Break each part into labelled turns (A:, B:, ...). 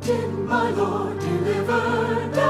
A: Did my Lord deliver?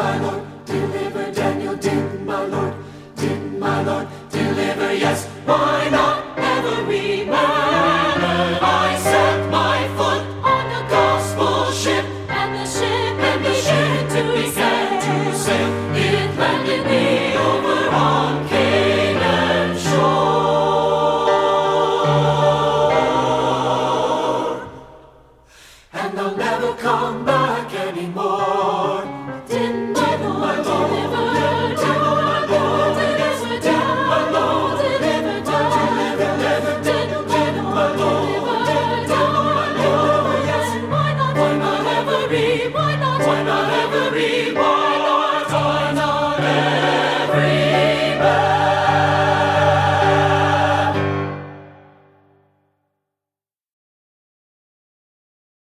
A: my Lord, deliver. Daniel,
B: did my Lord, did my Lord, deliver.
A: Yes, why not? when I